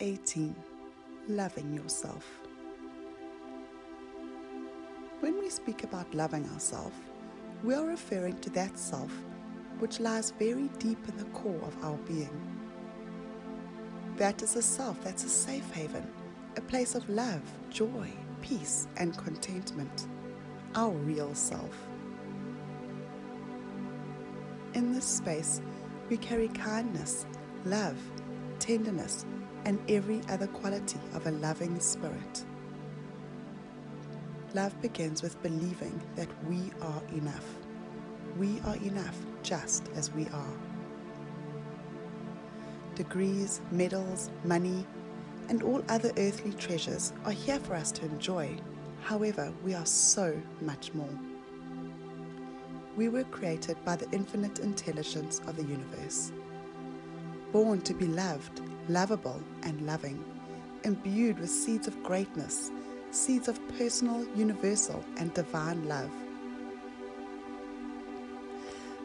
18 Loving Yourself. When we speak about loving ourselves, we are referring to that self which lies very deep in the core of our being. That is a self that's a safe haven, a place of love, joy, peace, and contentment, our real self. In this space, we carry kindness, love, tenderness, and every other quality of a loving spirit. Love begins with believing that we are enough. We are enough just as we are. Degrees, medals, money, and all other earthly treasures are here for us to enjoy. However, we are so much more. We were created by the infinite intelligence of the universe, born to be loved, lovable, and loving, imbued with seeds of greatness, seeds of personal, universal, and divine love.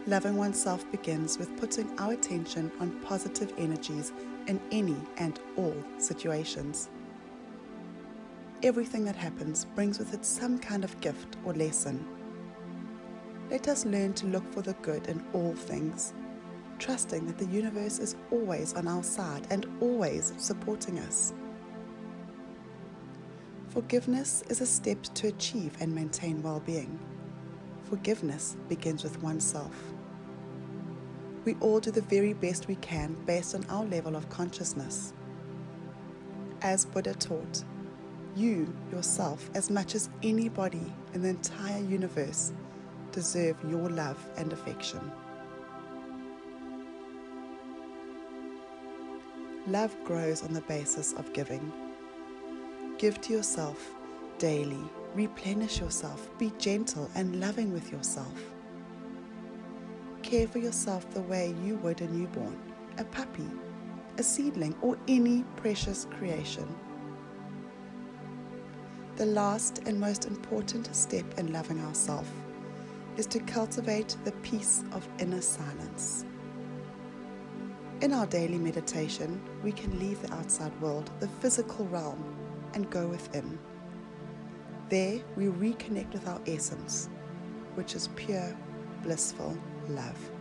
Loving oneself begins with putting our attention on positive energies in any and all situations. Everything that happens brings with it some kind of gift or lesson. Let us learn to look for the good in all things, trusting that the universe is always on our side and always supporting us. Forgiveness is a step to achieve and maintain well being. Forgiveness begins with oneself. We all do the very best we can based on our level of consciousness. As Buddha taught, you yourself, as much as anybody in the entire universe, deserve your love and affection. Love grows on the basis of giving. Give to yourself daily, replenish yourself, be gentle and loving with yourself. Care for yourself the way you would a newborn, a puppy, a seedling, or any precious creation. The last and most important step in loving ourselves is to cultivate the peace of inner silence. In our daily meditation, we can leave the outside world, the physical realm, and go within. There, we reconnect with our essence, which is pure, blissful love.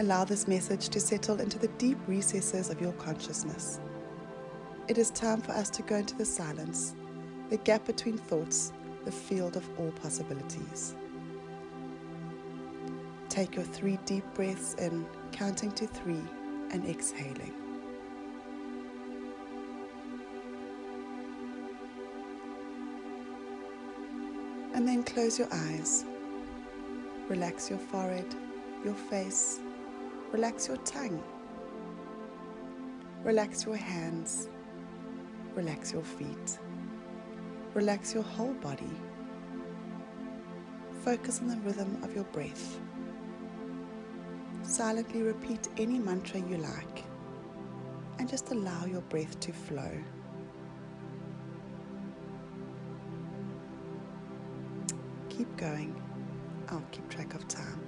Allow this message to settle into the deep recesses of your consciousness. It is time for us to go into the silence, the gap between thoughts, the field of all possibilities. Take your three deep breaths in, counting to three and exhaling. And then close your eyes. Relax your forehead, your face. Relax your tongue. Relax your hands. Relax your feet. Relax your whole body. Focus on the rhythm of your breath. Silently repeat any mantra you like and just allow your breath to flow. Keep going. I'll keep track of time.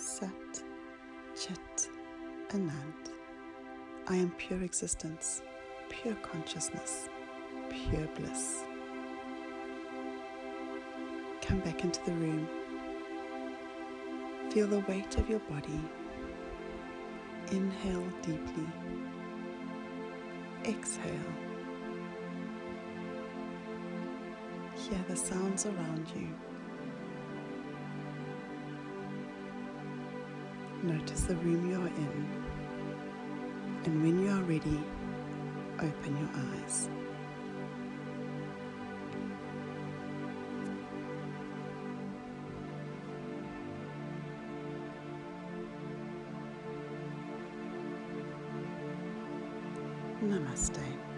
Sat, Chit, Anand. I am pure existence, pure consciousness, pure bliss. Come back into the room. Feel the weight of your body. Inhale deeply. Exhale. Hear the sounds around you. Notice the room you are in. And when you are ready, open your eyes. Namaste.